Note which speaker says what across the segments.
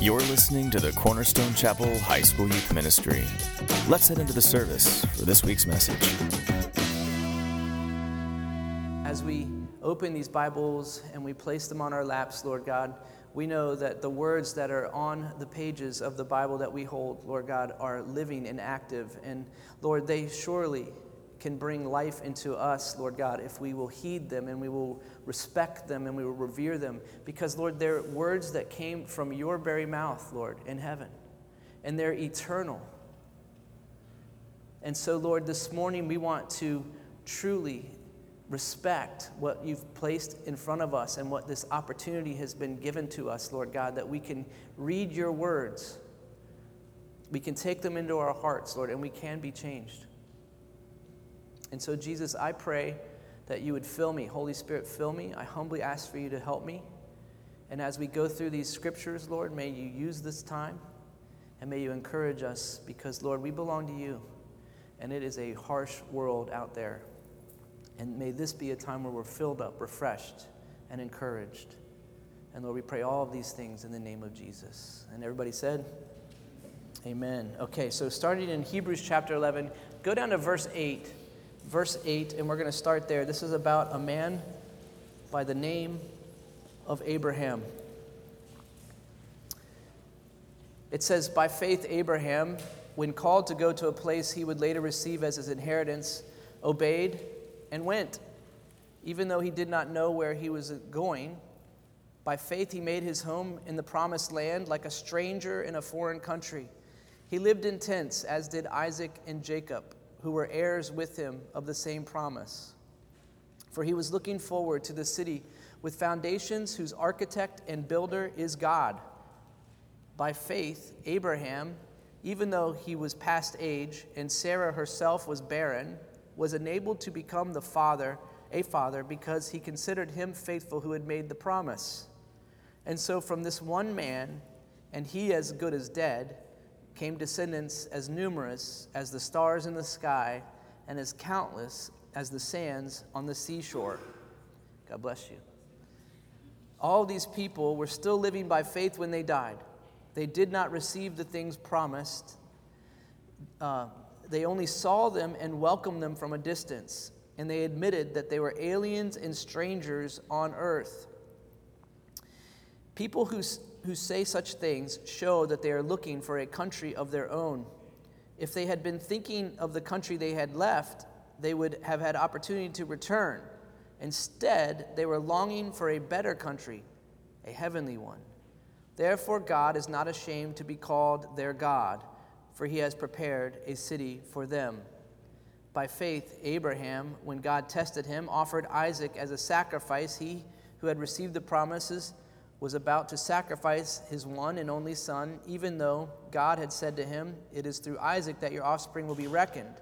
Speaker 1: You're listening to the Cornerstone Chapel High School Youth Ministry. Let's head into the service for this week's message.
Speaker 2: As we open these Bibles and we place them on our laps, Lord God, we know that the words that are on the pages of the Bible that we hold, Lord God, are living and active. And Lord, they surely can bring life into us, Lord God, if we will heed them and we will respect them and we will revere them. Because, Lord, they're words that came from your very mouth, Lord, in heaven, and they're eternal. And so, Lord, this morning we want to truly respect what you've placed in front of us and what this opportunity has been given to us, Lord God, that we can read your words. We can take them into our hearts, Lord, and we can be changed. And so, Jesus, I pray that you would fill me. Holy Spirit, fill me. I humbly ask for you to help me. And as we go through these scriptures, Lord, may you use this time and may you encourage us because, Lord, we belong to you. And it is a harsh world out there. And may this be a time where we're filled up, refreshed, and encouraged. And Lord, we pray all of these things in the name of Jesus. And everybody said, Amen. Okay, so starting in Hebrews chapter 11, go down to verse 8 verse 8, and we're going to start there. This is about a man by the name of Abraham. It says, By faith, Abraham, when called to go to a place he would later receive as his inheritance, obeyed and went, even though he did not know where he was going. By faith, he made his home in the promised land like a stranger in a foreign country. He lived in tents, as did Isaac and Jacob who were heirs with him of the same promise. For he was looking forward to the city with foundations whose architect and builder is God. By faith, Abraham, even though he was past age and Sarah herself was barren, was enabled to become the father, a father, because he considered him faithful who had made the promise. And so from this one man, and he as good as dead, came descendants as numerous as the stars in the sky and as countless as the sands on the seashore. God bless you. All these people were still living by faith when they died. They did not receive the things promised. Uh, they only saw them and welcomed them from a distance, and they admitted that they were aliens and strangers on earth. People who who say such things show that they are looking for a country of their own. If they had been thinking of the country they had left, they would have had opportunity to return. Instead, they were longing for a better country, a heavenly one. Therefore, God is not ashamed to be called their God, for he has prepared a city for them. By faith, Abraham, when God tested him, offered Isaac as a sacrifice. He who had received the promises, was about to sacrifice his one and only son, even though God had said to him, It is through Isaac that your offspring will be reckoned.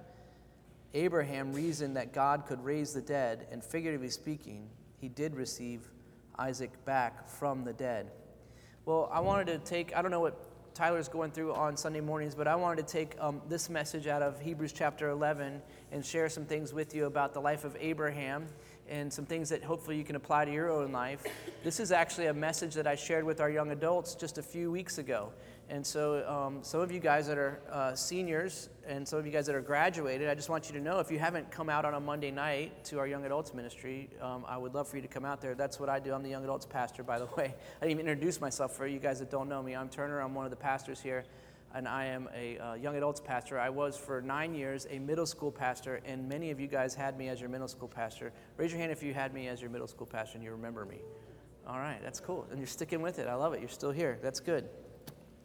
Speaker 2: Abraham reasoned that God could raise the dead, and figuratively speaking, he did receive Isaac back from the dead. Well, I wanted to take, I don't know what Tyler's going through on Sunday mornings, but I wanted to take um, this message out of Hebrews chapter 11 and share some things with you about the life of Abraham and some things that hopefully you can apply to your own life. This is actually a message that I shared with our young adults just a few weeks ago. And so, um, some of you guys that are uh, seniors and some of you guys that are graduated, I just want you to know if you haven't come out on a Monday night to our young adults ministry, um, I would love for you to come out there. That's what I do. I'm the young adults pastor, by the way. I didn't even introduce myself for you guys that don't know me. I'm Turner, I'm one of the pastors here and I am a uh, young adults pastor. I was for nine years a middle school pastor, and many of you guys had me as your middle school pastor. Raise your hand if you had me as your middle school pastor and you remember me. All right, that's cool. And you're sticking with it. I love it. You're still here. That's good.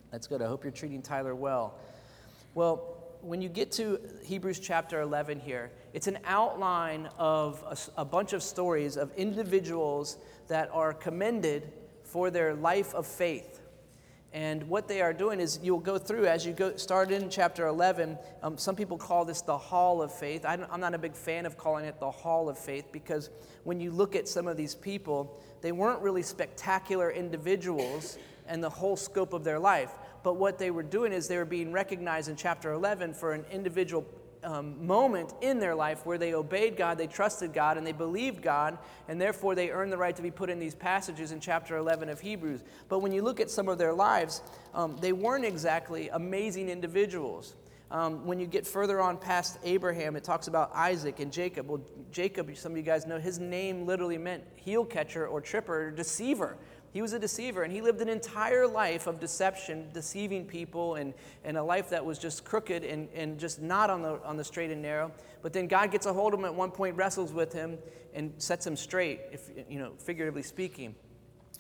Speaker 2: That's good. I hope you're treating Tyler well. Well, when you get to Hebrews chapter 11 here, it's an outline of a, a bunch of stories of individuals that are commended for their life of faith and what they are doing is you'll go through as you go start in chapter 11. Um, some people call this the hall of faith. I'm not a big fan of calling it the hall of faith because when you look at some of these people, they weren't really spectacular individuals and the whole scope of their life. But what they were doing is they were being recognized in chapter 11 for an individual um, moment in their life where they obeyed God, they trusted God, and they believed God, and therefore they earned the right to be put in these passages in chapter 11 of Hebrews. But when you look at some of their lives, um, they weren't exactly amazing individuals. Um, when you get further on past Abraham, it talks about Isaac and Jacob. Well, Jacob, some of you guys know, his name literally meant heel catcher or tripper or deceiver. He was a deceiver, and he lived an entire life of deception, deceiving people, and, and a life that was just crooked and, and just not on the, on the straight and narrow. But then God gets a hold of him at one point, wrestles with him, and sets him straight, if you know, figuratively speaking.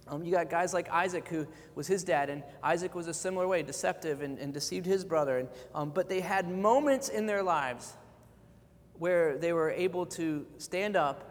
Speaker 2: Um, you got guys like Isaac, who was his dad, and Isaac was a similar way, deceptive and, and deceived his brother. And, um, but they had moments in their lives where they were able to stand up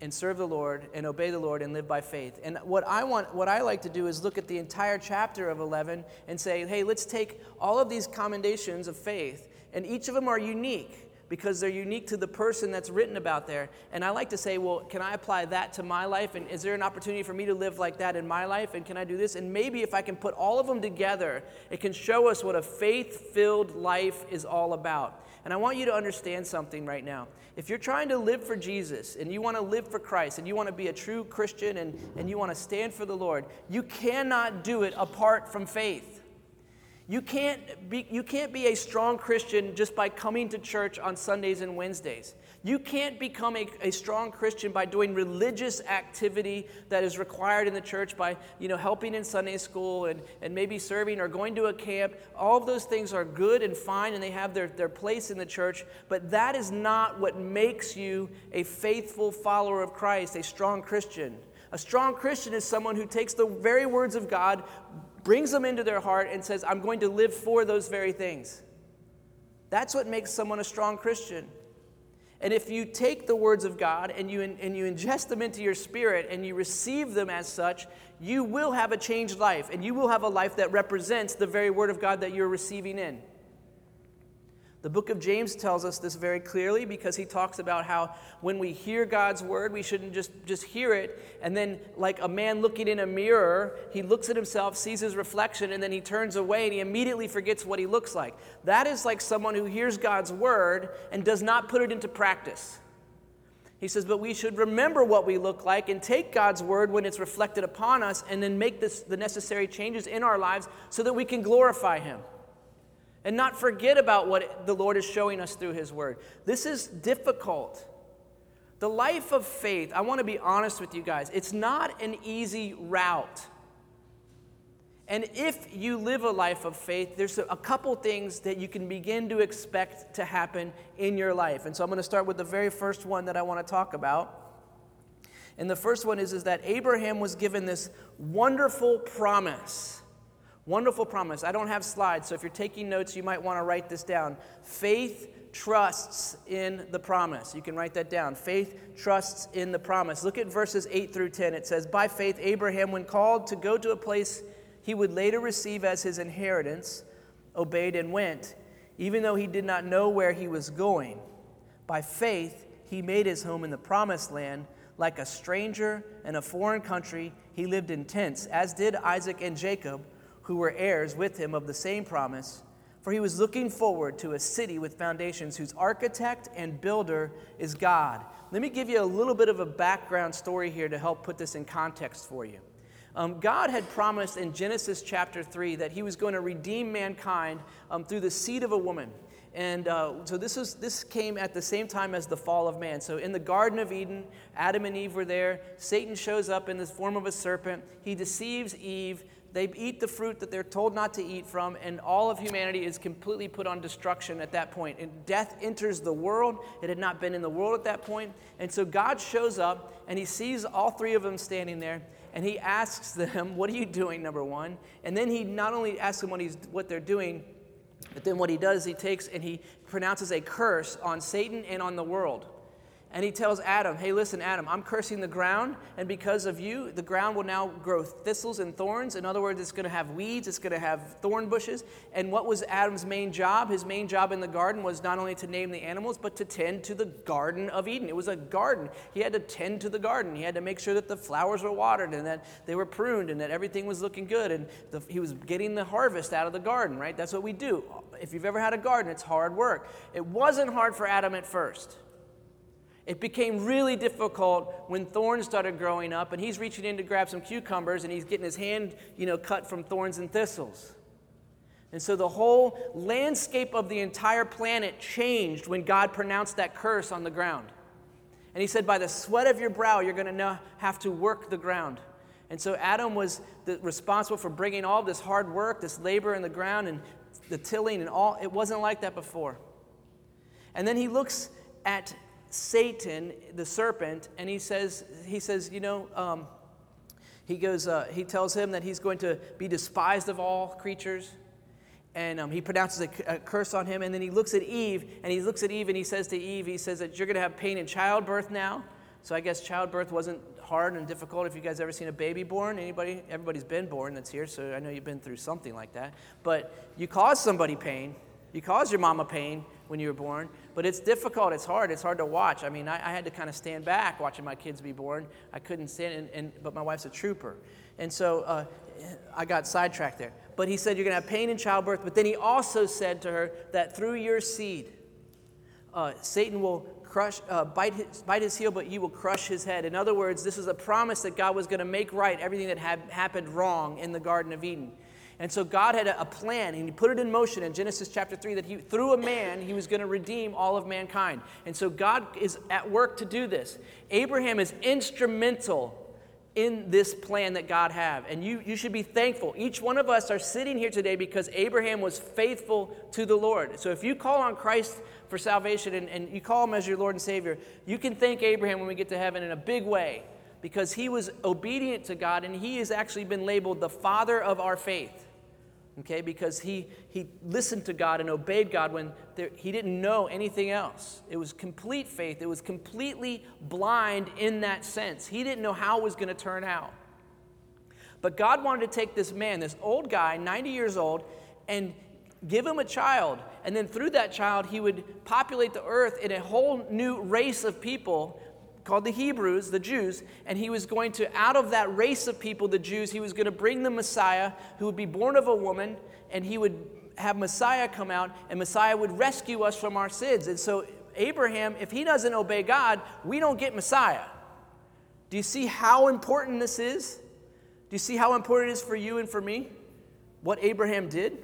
Speaker 2: and serve the Lord and obey the Lord and live by faith. And what I want what I like to do is look at the entire chapter of 11 and say, "Hey, let's take all of these commendations of faith and each of them are unique because they're unique to the person that's written about there. And I like to say, well, can I apply that to my life? And is there an opportunity for me to live like that in my life? And can I do this? And maybe if I can put all of them together, it can show us what a faith filled life is all about. And I want you to understand something right now. If you're trying to live for Jesus and you want to live for Christ and you want to be a true Christian and, and you want to stand for the Lord, you cannot do it apart from faith. You can't, be, you can't be a strong Christian just by coming to church on Sundays and Wednesdays. You can't become a, a strong Christian by doing religious activity that is required in the church by you know, helping in Sunday school and, and maybe serving or going to a camp. All of those things are good and fine and they have their, their place in the church, but that is not what makes you a faithful follower of Christ, a strong Christian. A strong Christian is someone who takes the very words of God, brings them into their heart, and says, I'm going to live for those very things. That's what makes someone a strong Christian. And if you take the words of God and you, and you ingest them into your spirit and you receive them as such, you will have a changed life and you will have a life that represents the very word of God that you're receiving in. The book of James tells us this very clearly because he talks about how when we hear God's word, we shouldn't just, just hear it and then, like a man looking in a mirror, he looks at himself, sees his reflection, and then he turns away and he immediately forgets what he looks like. That is like someone who hears God's word and does not put it into practice. He says, but we should remember what we look like and take God's word when it's reflected upon us and then make this, the necessary changes in our lives so that we can glorify Him and not forget about what the Lord is showing us through His Word. This is difficult. The life of faith, I want to be honest with you guys, it's not an easy route. And if you live a life of faith, there's a couple things that you can begin to expect to happen in your life. And so I'm going to start with the very first one that I want to talk about. And the first one is, is that Abraham was given this wonderful promise Wonderful promise. I don't have slides, so if you're taking notes, you might want to write this down. Faith trusts in the promise. You can write that down. Faith trusts in the promise. Look at verses 8 through 10. It says, By faith, Abraham, when called to go to a place he would later receive as his inheritance, obeyed and went, even though he did not know where he was going. By faith, he made his home in the promised land. Like a stranger in a foreign country, he lived in tents, as did Isaac and Jacob who were heirs with him of the same promise. For he was looking forward to a city with foundations whose architect and builder is God. Let me give you a little bit of a background story here to help put this in context for you. Um, God had promised in Genesis chapter 3 that he was going to redeem mankind um, through the seed of a woman. And uh, so this, was, this came at the same time as the fall of man. So in the Garden of Eden, Adam and Eve were there. Satan shows up in the form of a serpent. He deceives Eve they eat the fruit that they're told not to eat from, and all of humanity is completely put on destruction at that point. And death enters the world. It had not been in the world at that point. And so God shows up, and he sees all three of them standing there, and he asks them, What are you doing, number one? And then he not only asks them what, he's, what they're doing, but then what he does, he takes and he pronounces a curse on Satan and on the world. And he tells Adam, Hey, listen, Adam, I'm cursing the ground, and because of you, the ground will now grow thistles and thorns. In other words, it's going to have weeds, it's going to have thorn bushes. And what was Adam's main job? His main job in the garden was not only to name the animals, but to tend to the Garden of Eden. It was a garden. He had to tend to the garden. He had to make sure that the flowers were watered and that they were pruned and that everything was looking good. And the, he was getting the harvest out of the garden, right? That's what we do. If you've ever had a garden, it's hard work. It wasn't hard for Adam at first. It became really difficult when thorns started growing up, and he's reaching in to grab some cucumbers, and he's getting his hand, you know, cut from thorns and thistles. And so the whole landscape of the entire planet changed when God pronounced that curse on the ground. And he said, By the sweat of your brow, you're going to have to work the ground. And so Adam was the, responsible for bringing all this hard work, this labor in the ground, and the tilling, and all. It wasn't like that before. And then he looks at Satan, the serpent, and he says, he says, you know, um, he goes, uh, he tells him that he's going to be despised of all creatures. And um, he pronounces a, a, curse on him. And then he looks at Eve, and he looks at Eve, and he says to Eve, he says that you're going to have pain in childbirth now. So I guess childbirth wasn't hard and difficult. If you guys ever seen a baby born, anybody, everybody's been born that's here, so I know you've been through something like that. But you cause somebody pain, you caused your mama pain when you were born, but it's difficult. It's hard. It's hard to watch. I mean, I, I had to kind of stand back watching my kids be born. I couldn't stand, and, and but my wife's a trooper, and so uh, I got sidetracked there. But he said you're going to have pain in childbirth. But then he also said to her that through your seed, uh, Satan will crush, uh, bite, his, bite his heel, but you will crush his head. In other words, this is a promise that God was going to make right everything that had happened wrong in the Garden of Eden. And so God had a, plan, and He put it in motion in Genesis chapter 3 that he, through a man, He was going to redeem all of mankind. And so God is at work to do this. Abraham is instrumental in this plan that God have. And you, you should be thankful. Each one of us are sitting here today because Abraham was faithful to the Lord. So if you call on Christ for salvation and, and you call him as your Lord and Savior, you can thank Abraham when we get to heaven in a big way because he was obedient to God and he has actually been labeled the father of our faith okay, because he, he listened to God and obeyed God when there, he didn't know anything else. It was complete faith, it was completely blind in that sense. He didn't know how it was going to turn out. But God wanted to take this man, this old guy, 90 years old, and give him a child. And then through that child, he would populate the earth in a whole new race of people called the Hebrews, the Jews, and he was going to, out of that race of people, the Jews, he was going to bring the Messiah who would be born of a woman, and he would have Messiah come out, and Messiah would rescue us from our sins. And so, Abraham, if he doesn't obey God, we don't get Messiah. Do you see how important this is? Do you see how important it is for you and for me? What Abraham did?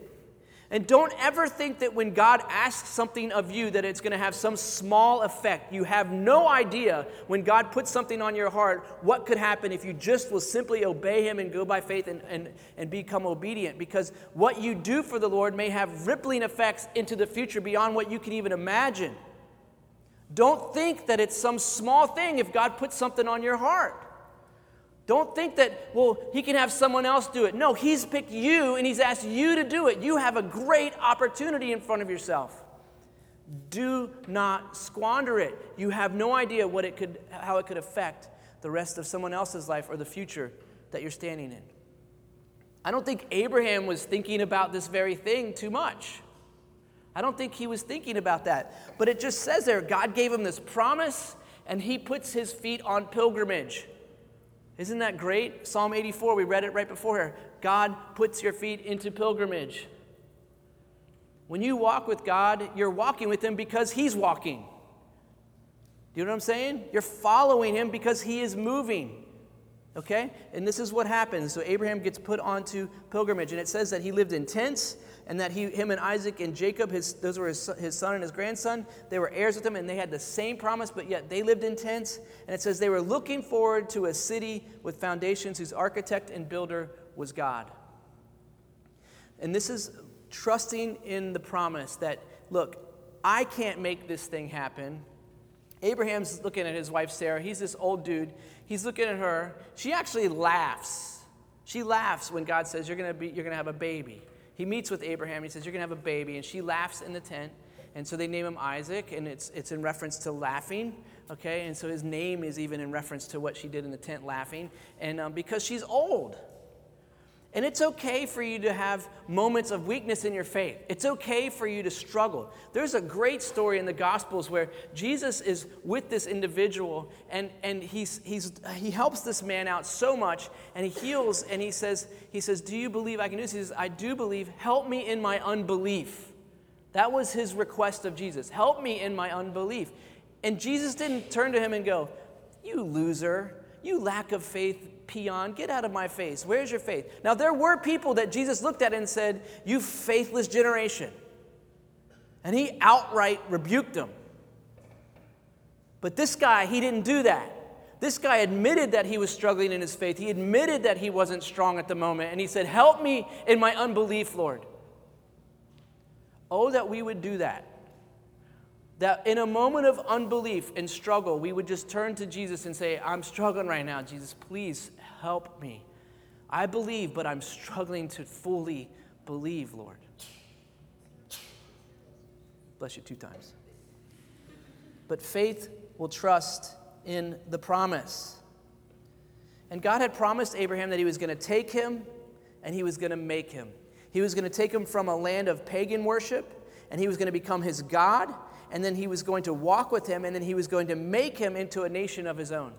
Speaker 2: And don't ever think that when God asks something of you that it's going to have some small effect. You have no idea when God puts something on your heart what could happen if you just will simply obey Him and go by faith and, and, and become obedient. Because what you do for the Lord may have rippling effects into the future beyond what you can even imagine. Don't think that it's some small thing if God puts something on your heart. Don't think that, well, he can have someone else do it. No, he's picked you and he's asked you to do it. You have a great opportunity in front of yourself. Do not squander it. You have no idea what it could, how it could affect the rest of someone else's life or the future that you're standing in. I don't think Abraham was thinking about this very thing too much. I don't think he was thinking about that. But it just says there God gave him this promise and he puts his feet on pilgrimage. Isn't that great? Psalm 84, we read it right before here. God puts your feet into pilgrimage. When you walk with God, you're walking with Him because He's walking. Do you know what I'm saying? You're following Him because He is moving. Okay? And this is what happens. So Abraham gets put onto pilgrimage, and it says that he lived in tents and that he, him and Isaac and Jacob, his, those were his, his son and his grandson, they were heirs with him, and they had the same promise, but yet they lived in tents. And it says they were looking forward to a city with foundations whose architect and builder was God. And this is trusting in the promise that, look, I can't make this thing happen. Abraham's looking at his wife Sarah. He's this old dude. He's looking at her. She actually laughs. She laughs when God says, You're going to, be, you're going to have a baby he meets with Abraham. He says, You're going to have a baby. And she laughs in the tent. And so they name him Isaac, and it's, it's in reference to laughing. Okay, and so his name is even in reference to what she did in the tent laughing. And um, because she's old. And it's okay for you to have moments of weakness in your faith. It's okay for you to struggle. There's a great story in the Gospels where Jesus is with this individual and, and he's, he's, he helps this man out so much and he heals and he says, he says, Do you believe I can do this? He says, I do believe. Help me in my unbelief. That was his request of Jesus. Help me in my unbelief. And Jesus didn't turn to him and go, You loser, you lack of faith peon, get out of my face. Where's your faith? Now, there were people that Jesus looked at and said, You faithless generation. And he outright rebuked them. But this guy, he didn't do that. This guy admitted that he was struggling in his faith. He admitted that he wasn't strong at the moment. And he said, Help me in my unbelief, Lord. Oh, that we would do that. That in a moment of unbelief and struggle, we would just turn to Jesus and say, I'm struggling right now. Jesus, please help me. I believe, but I'm struggling to fully believe, Lord. Bless you two times. But faith will trust in the promise. And God had promised Abraham that he was going to take him and he was going to make him. He was going to take him from a land of pagan worship and he was going to become his God and then he was going to walk with him, and then he was going to make him into a nation of his own.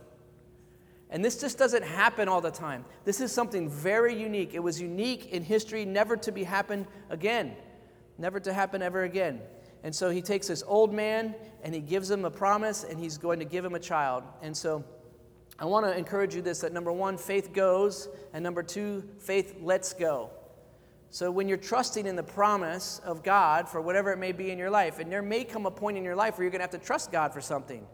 Speaker 2: And this just doesn't happen all the time. This is something very unique. It was unique in history, never to be happened again, never to happen ever again. And so he takes this old man and he gives him a promise, and he's going to give him a child. And so I want to encourage you this that number one, faith goes, and number two, faith lets go. So, when you're trusting in the promise of God for whatever it may be in your life, and there may come a point in your life where you're going to have to trust God for something.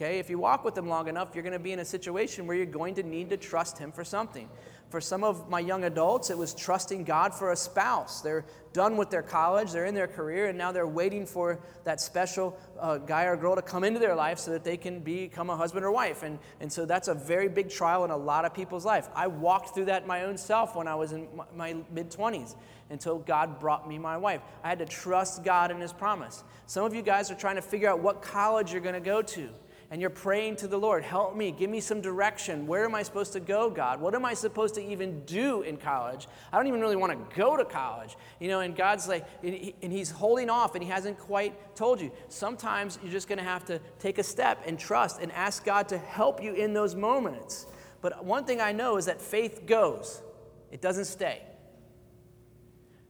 Speaker 2: Okay? If you walk with Him long enough, you're going to be in a situation where you're going to need to trust Him for something. For some of my young adults, it was trusting God for a spouse. They're done with their college, they're in their career, and now they're waiting for that special uh, guy or girl to come into their life so that they can become a husband or wife. And, and so that's a very big trial in a lot of people's life. I walked through that my own self when I was in my, my mid 20s until God brought me my wife. I had to trust God in His promise. Some of you guys are trying to figure out what college you're going to go to and you're praying to the Lord, help me, give me some direction. Where am I supposed to go, God? What am I supposed to even do in college? I don't even really want to go to college. You know, and God's like, and He's holding off and He hasn't quite told you. Sometimes you're just going to have to take a step and trust and ask God to help you in those moments. But one thing I know is that faith goes, it doesn't stay.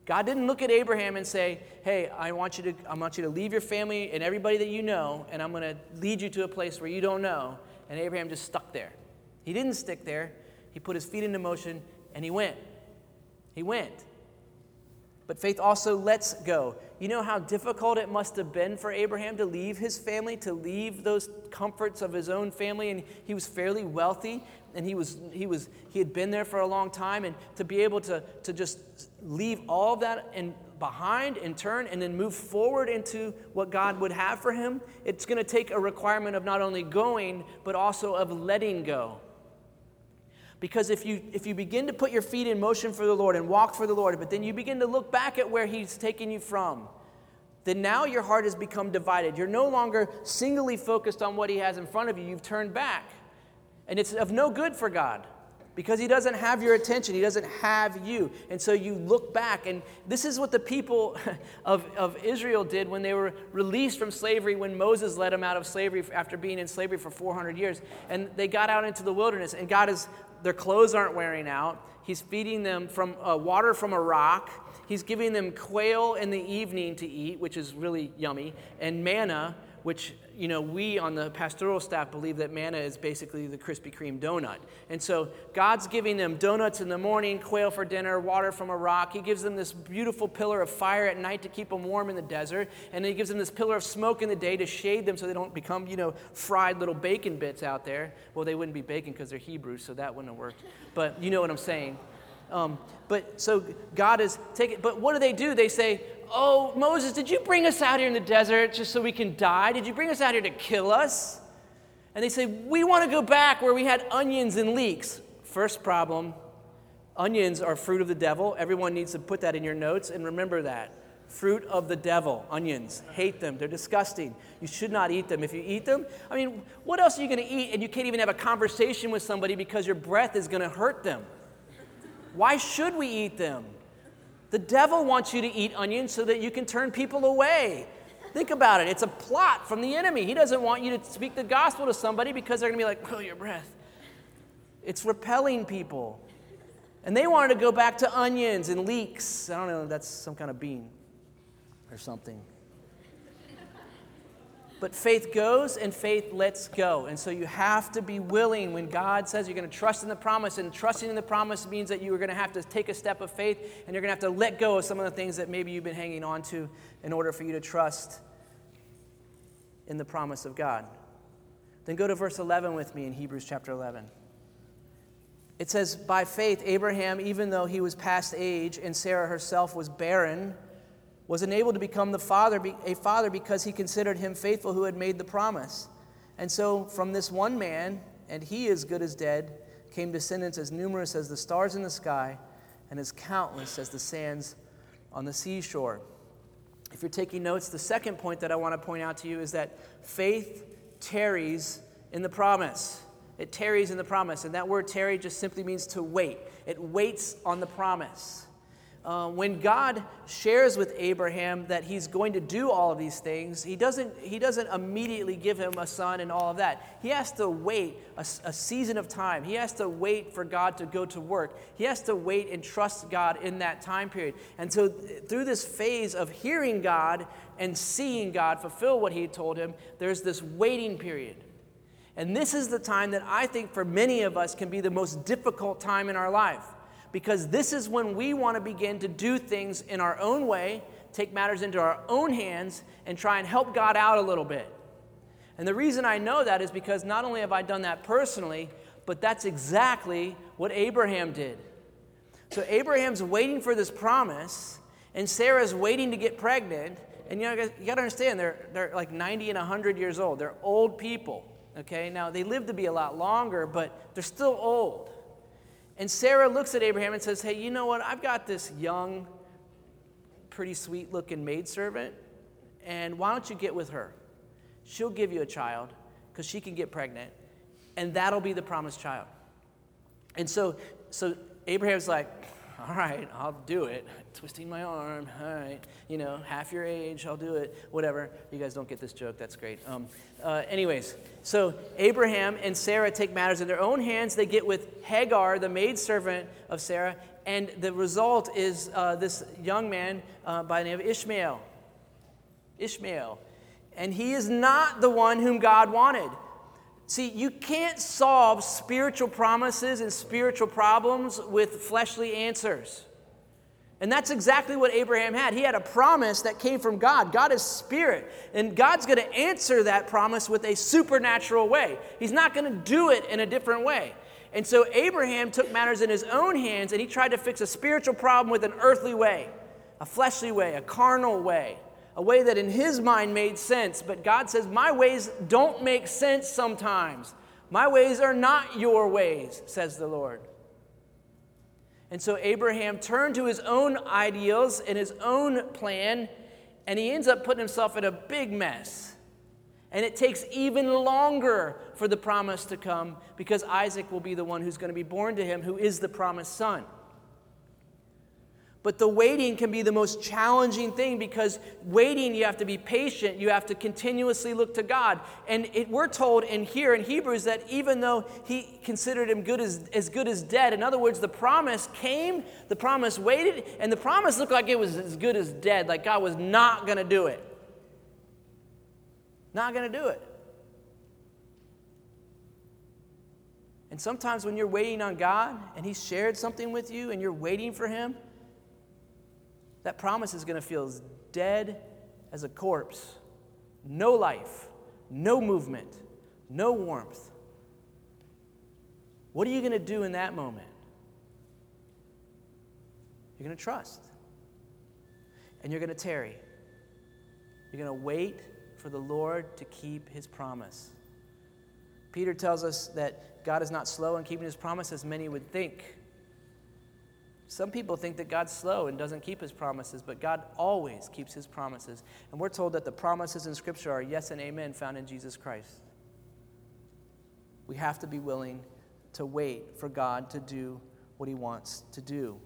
Speaker 2: God didn't look at Abraham and say, Hey, I want you to, I want you to leave your family and everybody that you know, and I'm going to lead you to a place where you don't know. And Abraham just stuck there. He didn't stick there. He put his feet into motion and he went. He went. But faith also lets go. You know how difficult it must have been for Abraham to leave his family, to leave those comforts of his own family, and he was fairly wealthy, and he was he was he had been there for a long time, and to be able to to just leave all that and behind and turn and then move forward into what God would have for him, it's going to take a requirement of not only going, but also of letting go. Because if you, if you begin to put your feet in motion for the Lord and walk for the Lord, but then you begin to look back at where He's taken you from, then now your heart has become divided. You're no longer singly focused on what He has in front of you, you've turned back. And it's of no good for God because he doesn't have your attention. He doesn't have you. And so you look back, and this is what the people of, of Israel did when they were released from slavery, when Moses led them out of slavery after being in slavery for 400 years. And they got out into the wilderness, and God is, their clothes aren't wearing out. He's feeding them from uh, water from a rock. He's giving them quail in the evening to eat, which is really yummy, and manna, which you know, we on the pastoral staff believe that manna is basically the Krispy Kreme donut. And so God's giving them donuts in the morning, quail for dinner, water from a rock. He gives them this beautiful pillar of fire at night to keep them warm in the desert. And then he gives them this pillar of smoke in the day to shade them so they don't become, you know, fried little bacon bits out there. Well, they wouldn't be bacon because they're Hebrew, so that wouldn't have worked. But you know what I'm saying. Um, but so God is taking, but what do they do? They say, Oh, Moses, did you bring us out here in the desert just so we can die? Did you bring us out here to kill us? And they say, We want to go back where we had onions and leeks. First problem onions are fruit of the devil. Everyone needs to put that in your notes and remember that. Fruit of the devil, onions. Hate them. They're disgusting. You should not eat them. If you eat them, I mean, what else are you going to eat and you can't even have a conversation with somebody because your breath is going to hurt them? Why should we eat them? The devil wants you to eat onions so that you can turn people away. Think about it. It's a plot from the enemy. He doesn't want you to speak the gospel to somebody because they're going to be like, oh, your breath. It's repelling people. And they wanted to go back to onions and leeks. I don't know, that's some kind of bean or something. But faith goes and faith lets go. And so you have to be willing when God says you're going to trust in the promise. And trusting in the promise means that you are going to have to take a step of faith and you're going to have to let go of some of the things that maybe you've been hanging on to in order for you to trust in the promise of God. Then go to verse 11 with me in Hebrews chapter 11. It says, By faith, Abraham, even though he was past age and Sarah herself was barren, was enabled to become the father, a father because he considered him faithful who had made the promise. And so, from this one man, and he as good as dead, came descendants as numerous as the stars in the sky and as countless as the sands on the seashore. If you're taking notes, the second point that I want to point out to you is that faith tarries in the promise. It tarries in the promise. And that word tarry just simply means to wait, it waits on the promise. Uh, when God shares with Abraham that he's going to do all of these things, he doesn't, he doesn't immediately give him a son and all of that. He has to wait a, a season of time. He has to wait for God to go to work. He has to wait and trust God in that time period. And so, through this phase of hearing God and seeing God fulfill what he told him, there's this waiting period. And this is the time that I think for many of us can be the most difficult time in our life because this is when we want to begin to do things in our own way, take matters into our own hands, and try and help God out a little bit. And the reason I know that is because not only have I done that personally, but that's exactly what Abraham did. So Abraham's waiting for this promise, and Sarah's waiting to get pregnant. And you know, you got to understand, they're, they're like 90 and 100 years old. They're old people. Okay, now they live to be a lot longer, but they're still old. And Sarah looks at Abraham and says, Hey, you know what? I've got this young, pretty sweet looking maidservant, and why don't you get with her? She'll give you a child because she can get pregnant, and that'll be the promised child. And so, so Abraham's like, all right, I'll do it. Twisting my arm, all right, you know, half your age, I'll do it, whatever. You guys don't get this joke, that's great. Um, uh, anyways, so Abraham and Sarah take matters in their own hands. They get with Hagar, the maidservant of Sarah, and the result is uh, this young man uh, by the name of Ishmael. Ishmael. And he is not the one whom God wanted. See, you can't solve spiritual promises and spiritual problems with fleshly answers. And that's exactly what Abraham had. He had a promise that came from God. God is spirit, and God's going to answer that promise with a supernatural way. He's not going to do it in a different way. And so Abraham took matters in his own hands and he tried to fix a spiritual problem with an earthly way, a fleshly way, a carnal way a way that in his mind made sense. But God says, My ways don't make sense sometimes. My ways are not your ways, says the Lord. And so Abraham turned to his own ideals and his own plan, and he ends up putting himself in a big mess. And it takes even longer for the promise to come because Isaac will be the one who's going to be born to him, who is the promised son. But the waiting can be the most challenging thing because waiting, you have to be patient. You have to continuously look to God. And it, we're told in here in Hebrews that even though he considered him good as, as good as dead, in other words, the promise came, the promise waited, and the promise looked like it was as good as dead, like God was not going to do it. Not going to do it. And sometimes when you're waiting on God and He's shared something with you and you're waiting for Him, that promise is going to feel as dead as a corpse. No life, no movement, no warmth. What are you going to do in that moment? You're going to trust. And you're going to tarry. You're going to wait for the Lord to keep his promise. Peter tells us that God is not slow in keeping his promise as many would think. Some people think that God's slow and doesn't keep his promises, but God always keeps his promises. And we're told that the promises in Scripture are yes and amen found in Jesus Christ. We have to be willing to wait for God to do what he wants to do.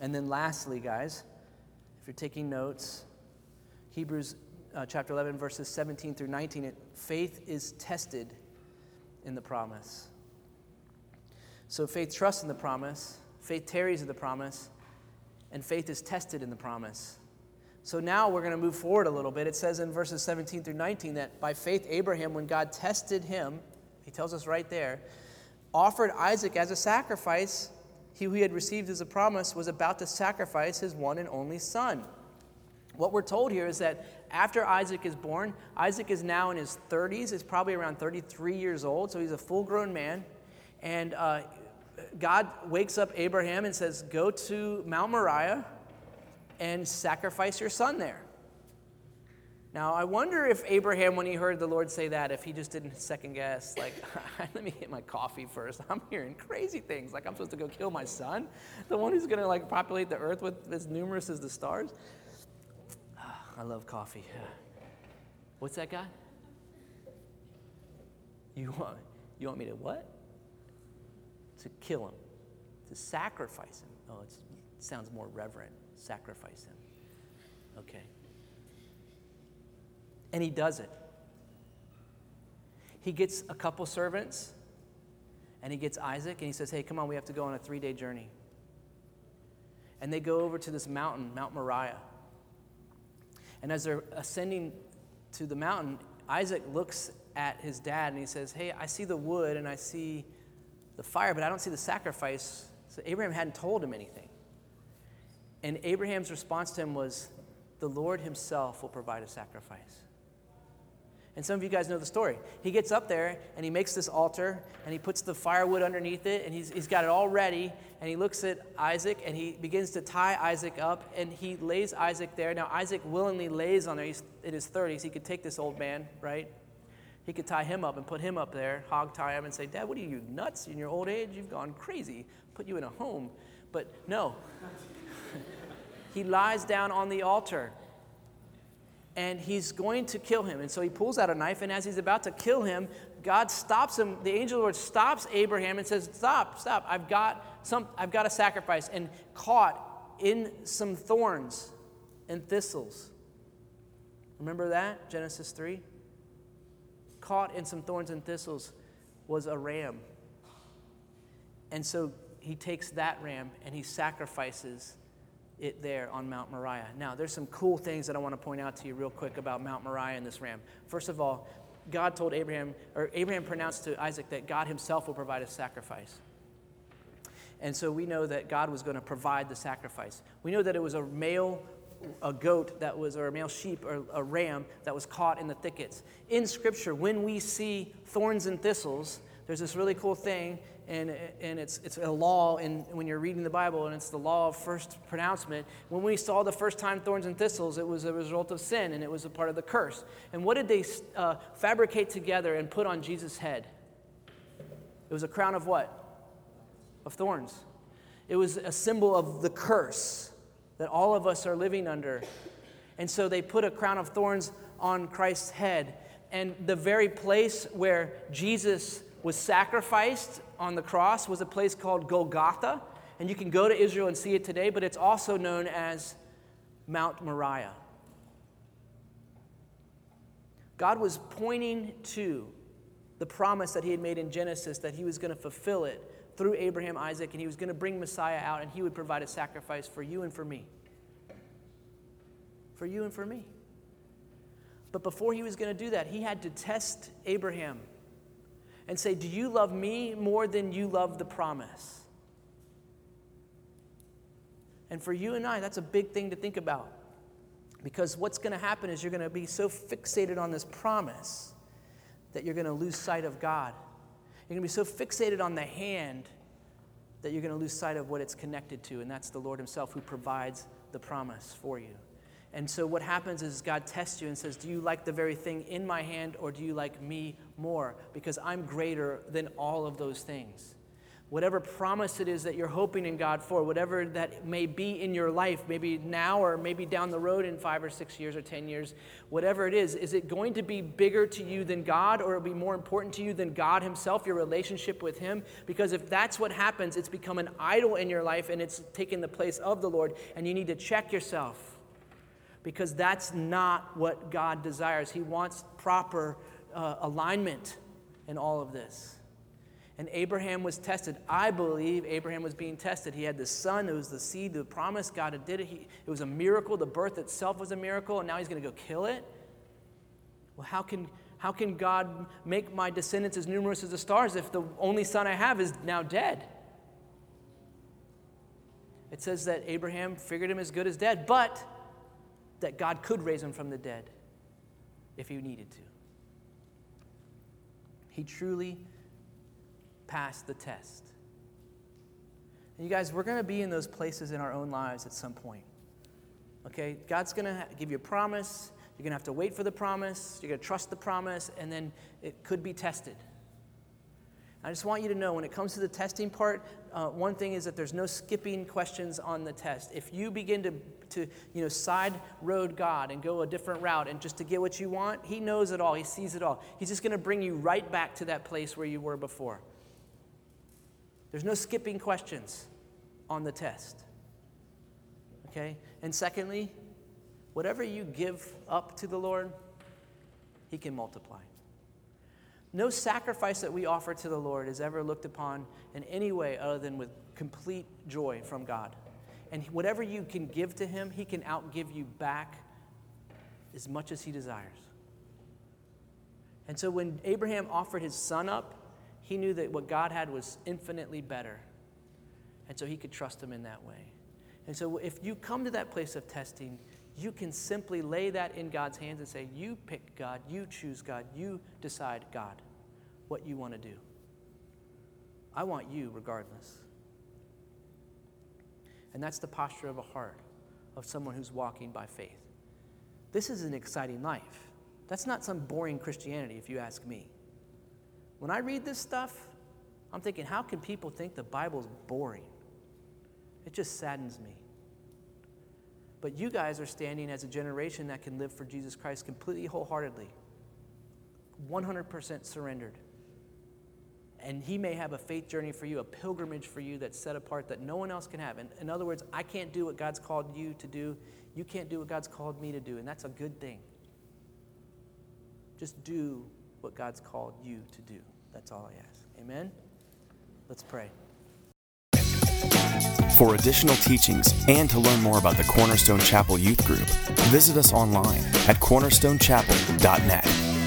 Speaker 2: And then, lastly, guys, if you're taking notes, Hebrews uh, chapter 11, verses 17 through 19, it, faith is tested in the promise. So faith trusts in the promise, faith tarries in the promise, and faith is tested in the promise. So now we're going to move forward a little bit. It says in verses 17 through 19 that by faith, Abraham, when God tested him, he tells us right there, offered Isaac as a sacrifice. He who he had received as a promise was about to sacrifice his one and only son. What we're told here is that after Isaac is born, Isaac is now in his 30s, is probably around 33 years old, so he's a full grown man. And uh, God wakes up Abraham and says, Go to Mount Moriah and sacrifice your son there. Now, I wonder if Abraham, when he heard the Lord say that, if he just didn't second guess, like, let me get my coffee first. I'm hearing crazy things, like I'm supposed to go kill my son, the one who's going to like populate the earth with as numerous as the stars. Ah, I love coffee. What's that guy? You want, you want me to what? To kill him, to sacrifice him. Oh, it sounds more reverent. Sacrifice him. Okay. And he does it. He gets a couple servants and he gets Isaac and he says, Hey, come on, we have to go on a three day journey. And they go over to this mountain, Mount Moriah. And as they're ascending to the mountain, Isaac looks at his dad and he says, Hey, I see the wood and I see the fire, but I don't see the sacrifice. So Abraham hadn't told him anything. And Abraham's response to him was, The Lord himself will provide a sacrifice. And some of you guys know the story. He gets up there and he makes this altar and he puts the firewood underneath it and he's, he's got it all ready. And he looks at Isaac and he begins to tie Isaac up and he lays Isaac there. Now, Isaac willingly lays on there. He's in his 30s. He could take this old man, right? He could tie him up and put him up there, hog tie him, and say, Dad, what are you, nuts? In your old age, you've gone crazy. Put you in a home. But no. he lies down on the altar and he's going to kill him. And so he pulls out a knife, and as he's about to kill him, God stops him. The angel of the Lord stops Abraham and says, Stop, stop. I've got, some, I've got a sacrifice. And caught in some thorns and thistles. Remember that? Genesis 3? Caught in some thorns and thistles was a ram. And so he takes that ram and he sacrifices it there on Mount Moriah. Now, there's some cool things that I want to point out to you real quick about Mount Moriah and this ram. First of all, God told Abraham, or Abraham pronounced to Isaac that God himself will provide a sacrifice. And so we know that God was going to provide the sacrifice. We know that it was a male a goat that was, or a male sheep, or a ram that was caught in the thickets. In Scripture, when we see thorns and thistles, there's this really cool thing and, and it's, it's a law in, when you're reading the Bible, and it's the law of first pronouncement. When we saw the first time thorns and thistles, it was a result of sin, and it was a part of the curse. And what did they uh, fabricate together and put on Jesus' head? It was a crown of what? Of thorns. It was a symbol of the curse that all of us are living under. And so they put a crown of thorns on Christ's head. And the very place where Jesus was sacrificed on the cross was a place called Golgotha. And you can go to Israel and see it today, but it's also known as Mount Moriah. God was pointing to the promise that he had made in Genesis that he was going to fulfill it through Abraham, Isaac, and he was going to bring Messiah out and he would provide a sacrifice for you and for me. For you and for me. But before he was going to do that, he had to test Abraham and say, Do you love me more than you love the promise? And for you and I, that's a big thing to think about. Because what's going to happen is you're going to be so fixated on this promise that you're going to lose sight of God. You're going to be so fixated on the hand that you're going to lose sight of what it's connected to, and that's the Lord Himself who provides the promise for you. And so what happens is God tests you and says, Do you like the very thing in my hand or do you like me more? Because I'm greater than all of those things. Whatever promise it is that you're hoping in God for, whatever that may be in your life, maybe now or maybe down the road in five or six years or 10 years, whatever it is, is it going to be bigger to you than God or it'll be more important to you than God Himself, your relationship with Him? Because if that's what happens, it's become an idol in your life and it's taken the place of the Lord, and you need to check yourself because that's not what God desires. He wants proper uh, alignment in all of this. And Abraham was tested. I believe Abraham was being tested. He had the son, it was the seed, the promise. God had did it. He, it was a miracle. The birth itself was a miracle, and now he's going to go kill it. Well, how can, how can God make my descendants as numerous as the stars if the only son I have is now dead? It says that Abraham figured him as good as dead, but that God could raise him from the dead if he needed to. He truly pass the test. And you guys, we're going to be in those places in our own lives at some point. Okay? God's going to give you a promise. You're going to have to wait for the promise. You're going to trust the promise, and then it could be tested. I just want you to know when it comes to the testing part, uh, one thing is that there's no skipping questions on the test. If you begin to, to you know, side road God and go a different route and just to get what you want, He knows it all. He sees it all. He's just going to bring you right back to that place where you were before. There's no skipping questions on the test. Okay? And secondly, whatever you give up to the Lord, He can multiply. No sacrifice that we offer to the Lord is ever looked upon in any way other than with complete joy from God. And whatever you can give to Him, He can outgive you back as much as He desires. And so when Abraham offered his son up, he knew that what God had was infinitely better. And so he could trust him in that way. And so if you come to that place of testing, you can simply lay that in God's hands and say, You pick God, you choose God, you decide, God, what you want to do. I want you regardless. And that's the posture of a heart of someone who's walking by faith. This is an exciting life. That's not some boring Christianity, if you ask me. When I read this stuff, I'm thinking, how can people think the Bible's boring? It just saddens me. But you guys are standing as a generation that can live for Jesus Christ completely wholeheartedly, 100% surrendered. And He may have a faith journey for you, a pilgrimage for you that's set apart that no one else can have. And in other words, I can't do what God's called you to do. You can't do what God's called me to do. And that's a good thing. Just do what God's called you to do. That's all I ask. Amen? Let's pray.
Speaker 1: For additional teachings and to learn more about the Cornerstone Chapel Youth Group, visit us online at cornerstonechapel.net.